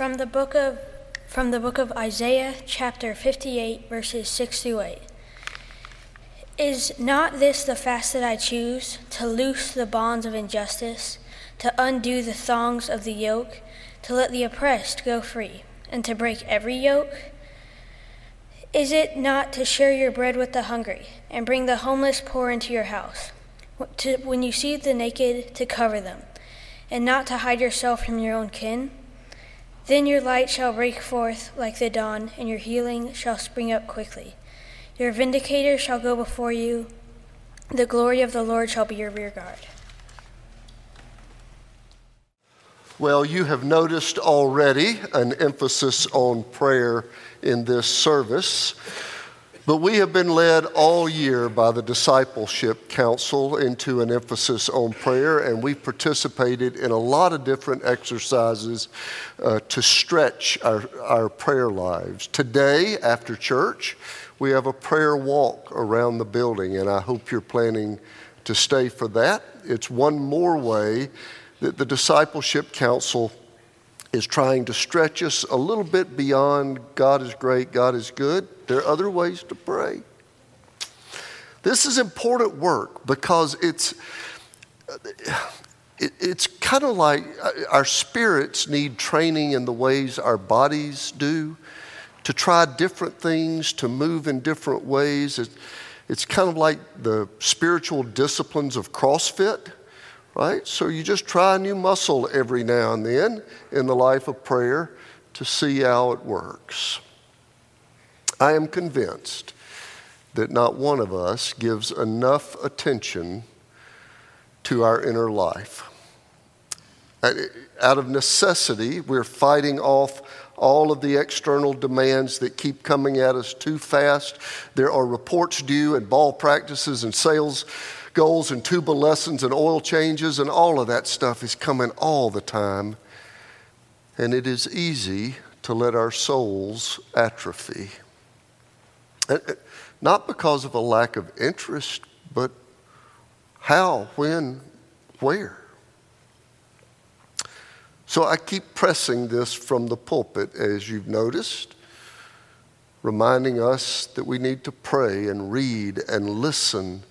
From the book of from the book of Isaiah chapter 58 verses 6 through 8. Is not this the fast that I choose to loose the bonds of injustice, to undo the thongs of the yoke, to let the oppressed go free, and to break every yoke? Is it not to share your bread with the hungry, and bring the homeless poor into your house? To, when you see the naked, to cover them, and not to hide yourself from your own kin? Then your light shall break forth like the dawn, and your healing shall spring up quickly. Your vindicator shall go before you, the glory of the Lord shall be your rear guard. Well, you have noticed already an emphasis on prayer in this service. But we have been led all year by the Discipleship Council into an emphasis on prayer, and we've participated in a lot of different exercises uh, to stretch our, our prayer lives. Today, after church, we have a prayer walk around the building, and I hope you're planning to stay for that. It's one more way that the Discipleship Council is trying to stretch us a little bit beyond God is great, God is good. There are other ways to pray. This is important work because it's it's kind of like uh, our spirits need training in the ways our bodies do to try different things, to move in different ways. It's kind of like the spiritual disciplines of CrossFit right? So you just try a new muscle every now and then in the life of prayer to see how it works. I am convinced that not one of us gives enough attention to our inner life. Out of necessity, we're fighting off all of the external demands that keep coming at us too fast. There are reports due and ball practices and sales goals and tuba lessons and oil changes and all of that stuff is coming all the time. And it is easy to let our souls atrophy. Not because of a lack of interest, but how, when, where. So I keep pressing this from the pulpit, as you've noticed, reminding us that we need to pray and read and listen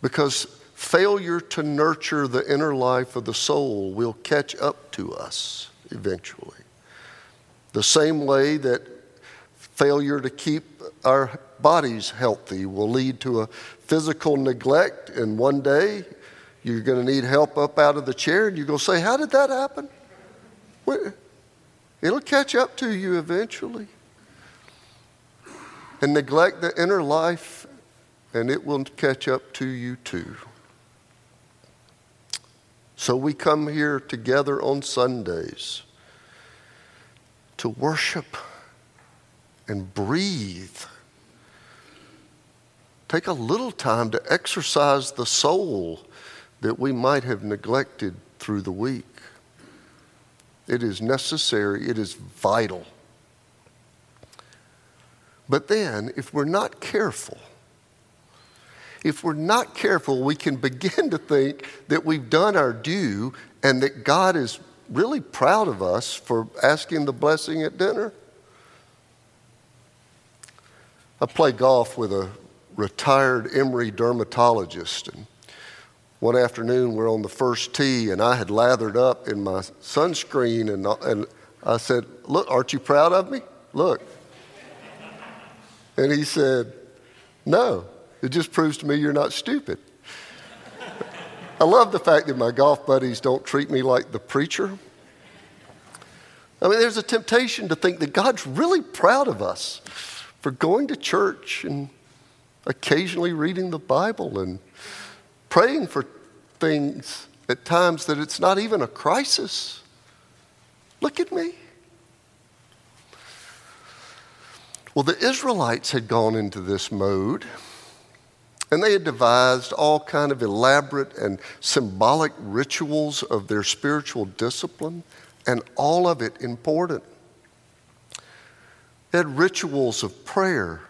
because failure to nurture the inner life of the soul will catch up to us eventually. The same way that failure to keep our bodies healthy will lead to a physical neglect, and one day you're going to need help up out of the chair, and you're going to say, How did that happen? It'll catch up to you eventually. And neglect the inner life and it will catch up to you too. So we come here together on Sundays to worship and breathe. Take a little time to exercise the soul that we might have neglected through the week. It is necessary, it is vital. But then, if we're not careful, if we're not careful, we can begin to think that we've done our due and that God is really proud of us for asking the blessing at dinner. I play golf with a retired Emory dermatologist, and one afternoon we're on the first tee, and I had lathered up in my sunscreen, and, uh, and I said, Look, aren't you proud of me? Look. And he said, No. It just proves to me you're not stupid. I love the fact that my golf buddies don't treat me like the preacher. I mean, there's a temptation to think that God's really proud of us for going to church and occasionally reading the Bible and praying for things at times that it's not even a crisis. Look at me. Well, the Israelites had gone into this mode and they had devised all kind of elaborate and symbolic rituals of their spiritual discipline and all of it important. They had rituals of prayer,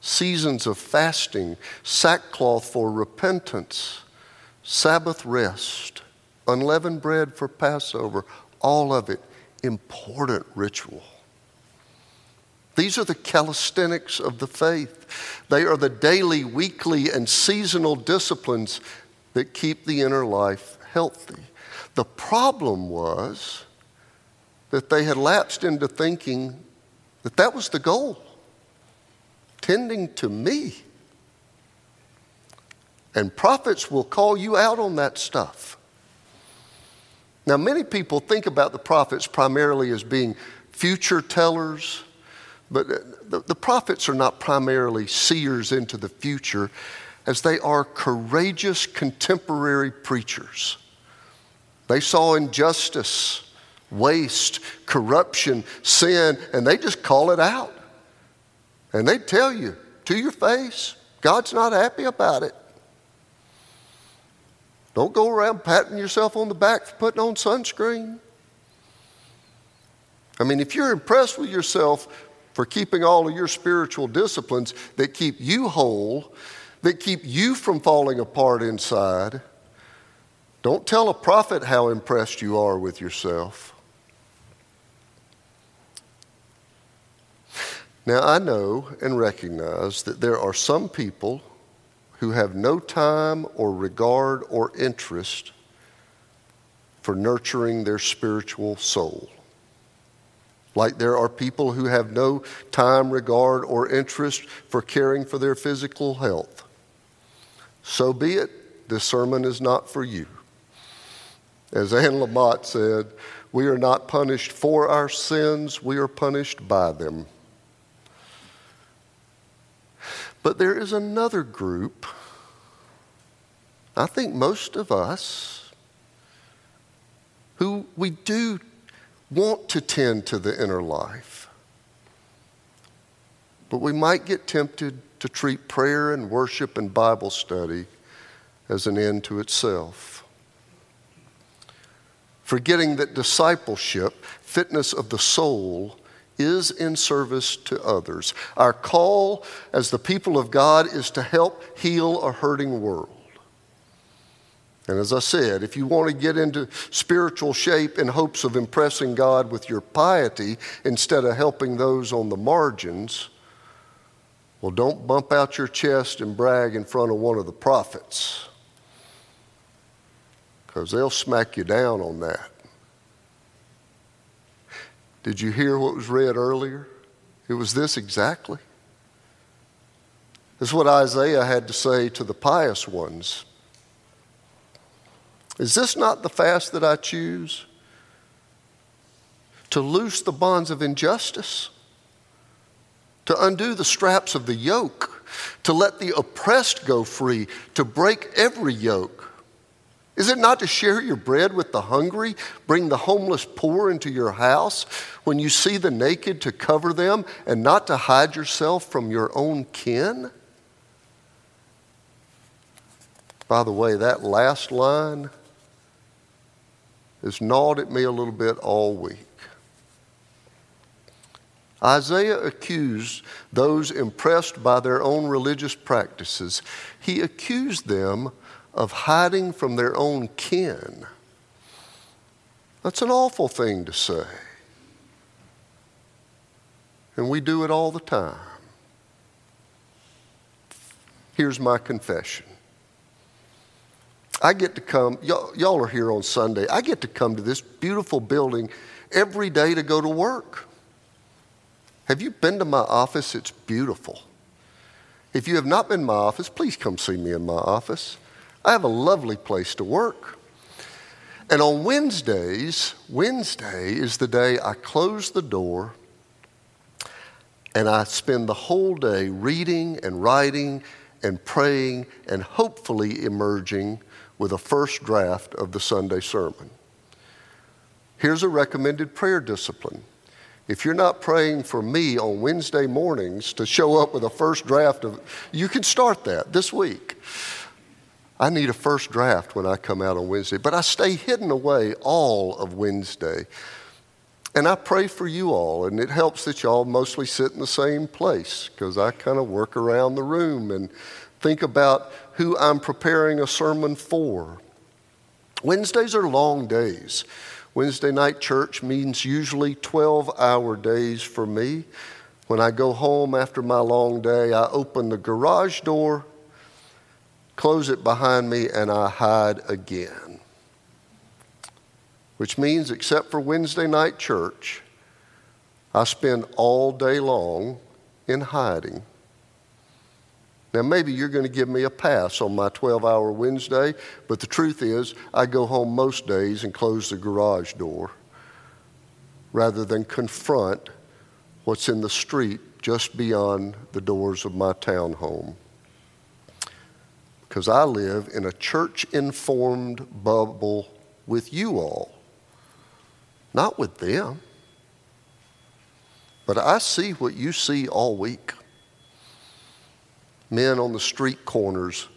seasons of fasting, sackcloth for repentance, Sabbath rest, unleavened bread for Passover, all of it important ritual. These are the calisthenics of the faith. They are the daily, weekly, and seasonal disciplines that keep the inner life healthy. The problem was that they had lapsed into thinking that that was the goal, tending to me. And prophets will call you out on that stuff. Now, many people think about the prophets primarily as being future tellers but the, the prophets are not primarily seers into the future, as they are courageous contemporary preachers. They saw injustice, waste, corruption, sin, and they just call it out. And they tell you to your face, God's not happy about it. Don't go around patting yourself on the back for putting on sunscreen. I mean, if you're impressed with yourself for keeping all of your spiritual disciplines that keep you whole, that keep you from falling apart inside. Don't tell a prophet how impressed you are with yourself. Now, I know and recognize that there are some people who have no time or regard or interest for nurturing their spiritual soul. Like there are people who have no time, regard, or interest for caring for their physical health. So be it. This sermon is not for you. As Anne Lamott said, we are not punished for our sins, we are punished by them. But there is another group, I think most of us, who we do want to tend to the inner life. But we might get tempted to treat prayer and worship and Bible study as an end to itself. Forgetting that discipleship, fitness of the soul, is in service to others. Our call as the people of God is to help heal a hurting world. And as I said, if you want to get into spiritual shape in hopes of impressing God with your piety instead of helping those on the margins, well, don't bump out your chest and brag in front of one of the prophets because they'll smack you down on that. Did you hear what was read earlier? It was this exactly. This is what Isaiah had to say to the pious ones is this not the fast that I choose? To loose the bonds of injustice, to undo the straps of the yoke, to let the oppressed go free, to break every yoke. Is it not to share your bread with the hungry, bring the homeless poor into your house, when you see the naked to cover them, and not to hide yourself from your own kin? By the way, that last line has gnawed at me a little bit all week. Isaiah accused those impressed by their own religious practices, he accused them of hiding from their own kin. That's an awful thing to say. And we do it all the time. Here's my confession I get to come, y'all, y'all are here on Sunday. I get to come to this beautiful building every day to go to work. Have you been to my office? It's beautiful. If you have not been to my office, please come see me in my office. I have a lovely place to work. And on Wednesdays, Wednesday is the day I close the door and I spend the whole day reading and writing and praying and hopefully emerging with a first draft of the Sunday sermon. Here's a recommended prayer discipline. If you're not praying for me on Wednesday mornings to show up with a first draft of, you can start that this week. I need a first draft when I come out on Wednesday, but I stay hidden away all of Wednesday. And I pray for you all, and it helps that y'all mostly sit in the same place because I kind of work around the room and think about who I'm preparing a sermon for. Wednesdays are long days. Wednesday night church means usually 12 hour days for me. When I go home after my long day, I open the garage door, close it behind me, and I hide again. Which means, except for Wednesday night church, I spend all day long in hiding. Now, maybe you're going to give me a pass on my 12 hour Wednesday, but the truth is, I go home most days and close the garage door rather than confront what's in the street just beyond the doors of my townhome. Because I live in a church informed bubble with you all, not with them. But I see what you see all week men on the street corners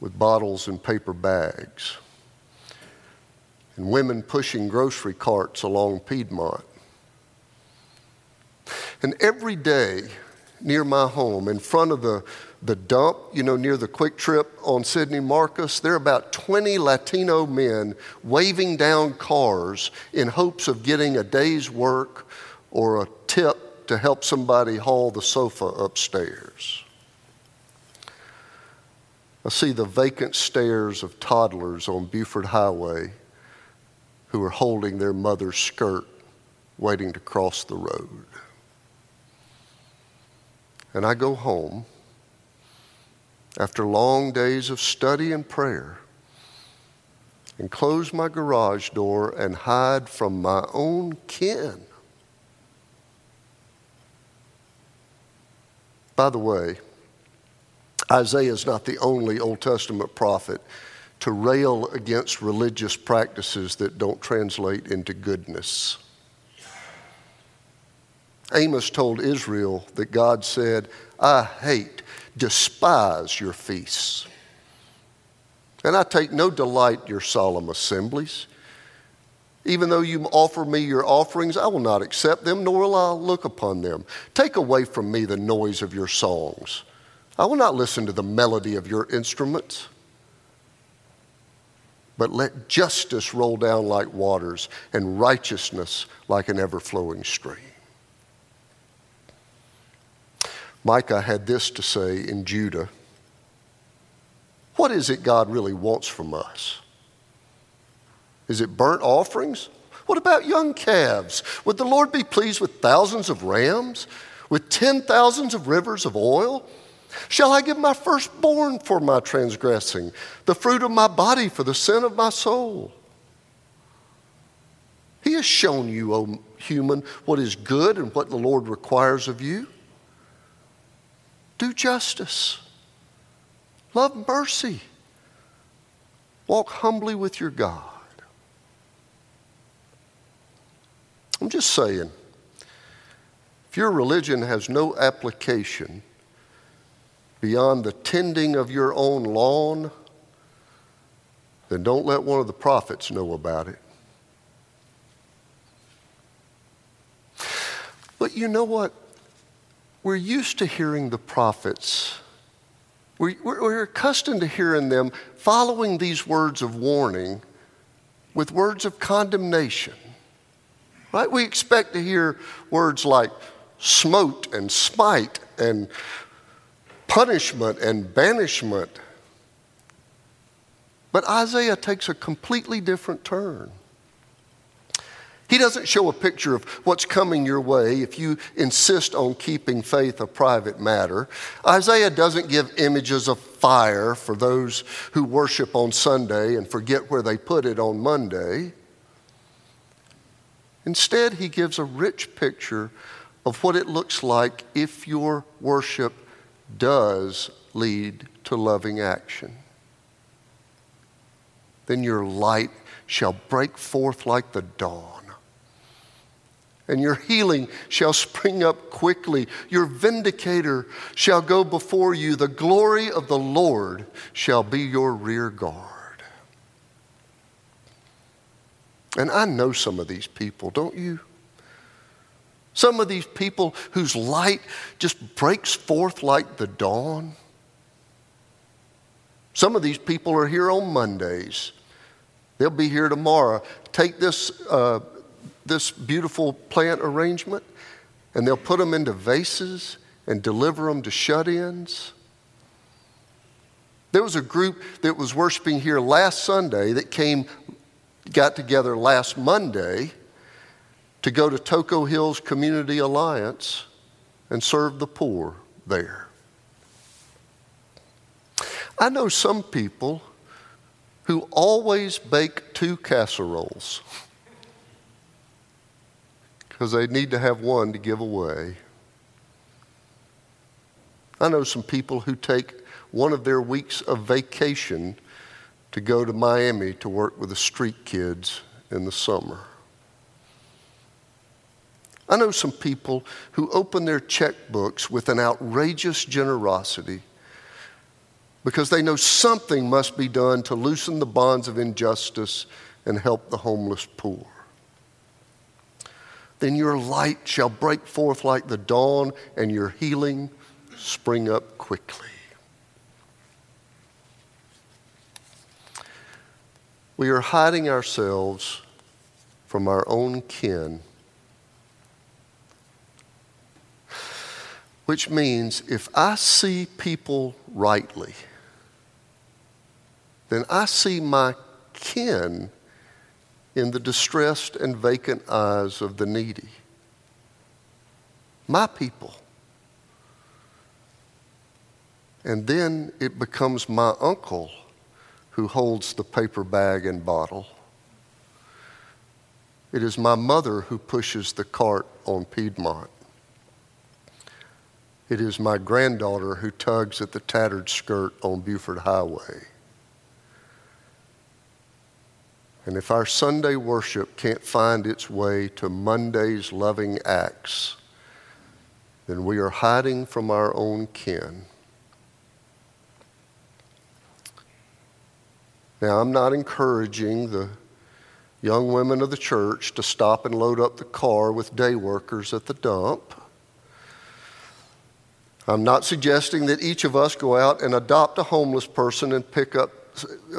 with bottles and paper bags, and women pushing grocery carts along Piedmont. And every day near my home, in front of the, the dump, you know, near the QuikTrip on Sidney Marcus, there are about 20 Latino men waving down cars in hopes of getting a day's work or a tip to help somebody haul the sofa upstairs. I see the vacant stares of toddlers on Buford Highway who are holding their mother's skirt, waiting to cross the road. And I go home after long days of study and prayer and close my garage door and hide from my own kin. By the way, Isaiah is not the only Old Testament prophet to rail against religious practices that don't translate into goodness. Amos told Israel that God said, I hate, despise your feasts. And I take no delight in your solemn assemblies. Even though you offer me your offerings, I will not accept them, nor will I look upon them. Take away from me the noise of your songs. I will not listen to the melody of your instruments, but let justice roll down like waters and righteousness like an ever flowing stream. Micah had this to say in Judah What is it God really wants from us? Is it burnt offerings? What about young calves? Would the Lord be pleased with thousands of rams, with ten thousands of rivers of oil? Shall I give my firstborn for my transgressing, the fruit of my body for the sin of my soul? He has shown you, O human, what is good and what the Lord requires of you. Do justice, love mercy, walk humbly with your God. I'm just saying, if your religion has no application, beyond the tending of your own lawn, then don't let one of the prophets know about it. But you know what? We're used to hearing the prophets. We're, we're, accustomed to hearing them following these words of warning with words of condemnation. Right? We expect to hear words like smote and smite and punishment and banishment. But Isaiah takes a completely different turn. He doesn't show a picture of what's coming your way if you insist on keeping faith a private matter. Isaiah doesn't give images of fire for those who worship on Sunday and forget where they put it on Monday. Instead, he gives a rich picture of what it looks like if your worship does lead to loving action. then your light shall break forth like the dawn. And your healing shall spring up quickly. Your vindicator shall go before you. The glory of the Lord shall be your rear guard. And I know some of these people, don't you? Some of these people whose light just breaks forth like the dawn. Some of these people are here on Mondays. They'll be here tomorrow. Take this, uh, this beautiful plant arrangement and they'll put them into vases and deliver them to shut ins. There was a group that was worshiping here last Sunday that came, got together last Monday to go to Toco Hills Community Alliance and serve the poor there. I know some people who always bake two casseroles because they need to have one to give away. I know some people who take one of their weeks of vacation to go to Miami to work with the street kids in the summer. I know some people who open their checkbooks with an outrageous generosity because they know something must be done to loosen the bonds of injustice and help the homeless poor. Then your light shall break forth like the dawn, and your healing spring up quickly. We are hiding ourselves from our own kin Which means if I see people rightly, then I see my kin in the distressed and vacant eyes of the needy. My people. And then it becomes my uncle who holds the paper bag and bottle. It is my mother who pushes the cart on Piedmont. It is my granddaughter who tugs at the tattered skirt on Buford Highway. And if our Sunday worship can't find its way to Monday's loving acts, then we are hiding from our own kin. Now, I'm not encouraging the young women of the church to stop and load up the car with day workers at the dump. I'm not suggesting that each of us go out and adopt a homeless person and pick up,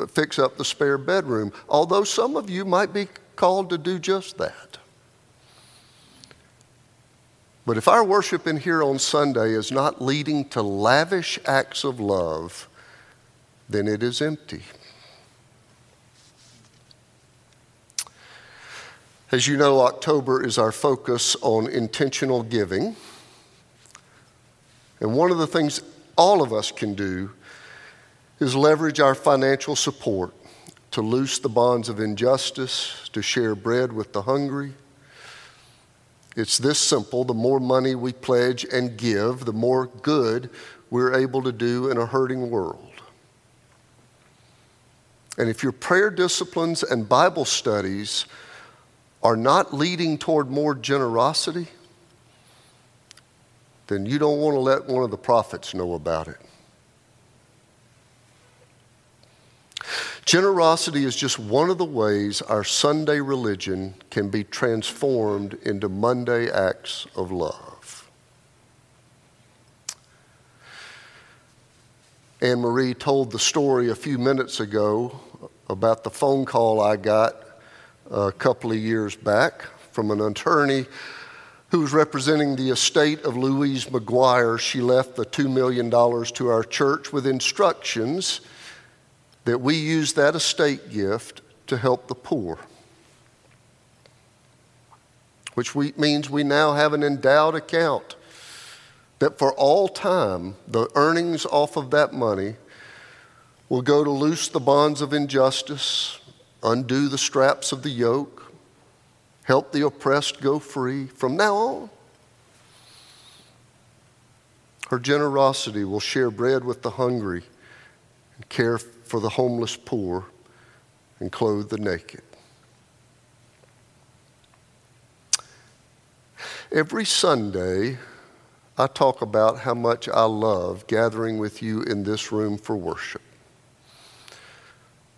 fix up the spare bedroom, although some of you might be called to do just that. But if our worship in here on Sunday is not leading to lavish acts of love, then it is empty. As you know, October is our focus on intentional giving. And one of the things all of us can do is leverage our financial support to loose the bonds of injustice, to share bread with the hungry. It's this simple. The more money we pledge and give, the more good we're able to do in a hurting world. And if your prayer disciplines and Bible studies are not leading toward more generosity, then you don't want to let one of the prophets know about it. Generosity is just one of the ways our Sunday religion can be transformed into Monday acts of love. Anne Marie told the story a few minutes ago about the phone call I got a couple of years back from an attorney who was representing the estate of Louise McGuire, she left the $2 million to our church with instructions that we use that estate gift to help the poor. Which we, means we now have an endowed account that for all time, the earnings off of that money will go to loose the bonds of injustice, undo the straps of the yoke, help the oppressed go free from now on. Her generosity will share bread with the hungry and care for the homeless poor and clothe the naked. Every Sunday, I talk about how much I love gathering with you in this room for worship.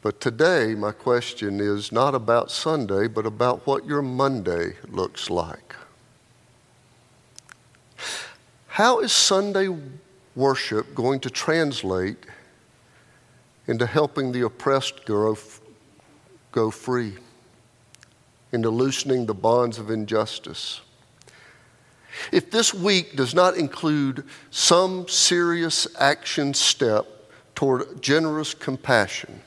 But today, my question is not about Sunday, but about what your Monday looks like. How is Sunday worship going to translate into helping the oppressed go, go free, into loosening the bonds of injustice? If this week does not include some serious action step toward generous compassion,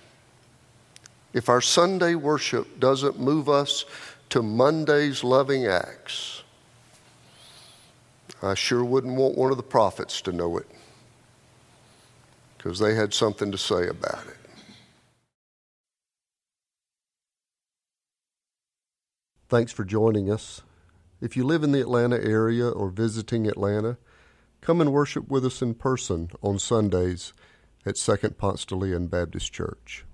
if our Sunday worship doesn't move us to Monday's loving acts, I sure wouldn't want one of the prophets to know it because they had something to say about it. Thanks for joining us. If you live in the Atlanta area or visiting Atlanta, come and worship with us in person on Sundays at Second Ponce de Leon Baptist Church.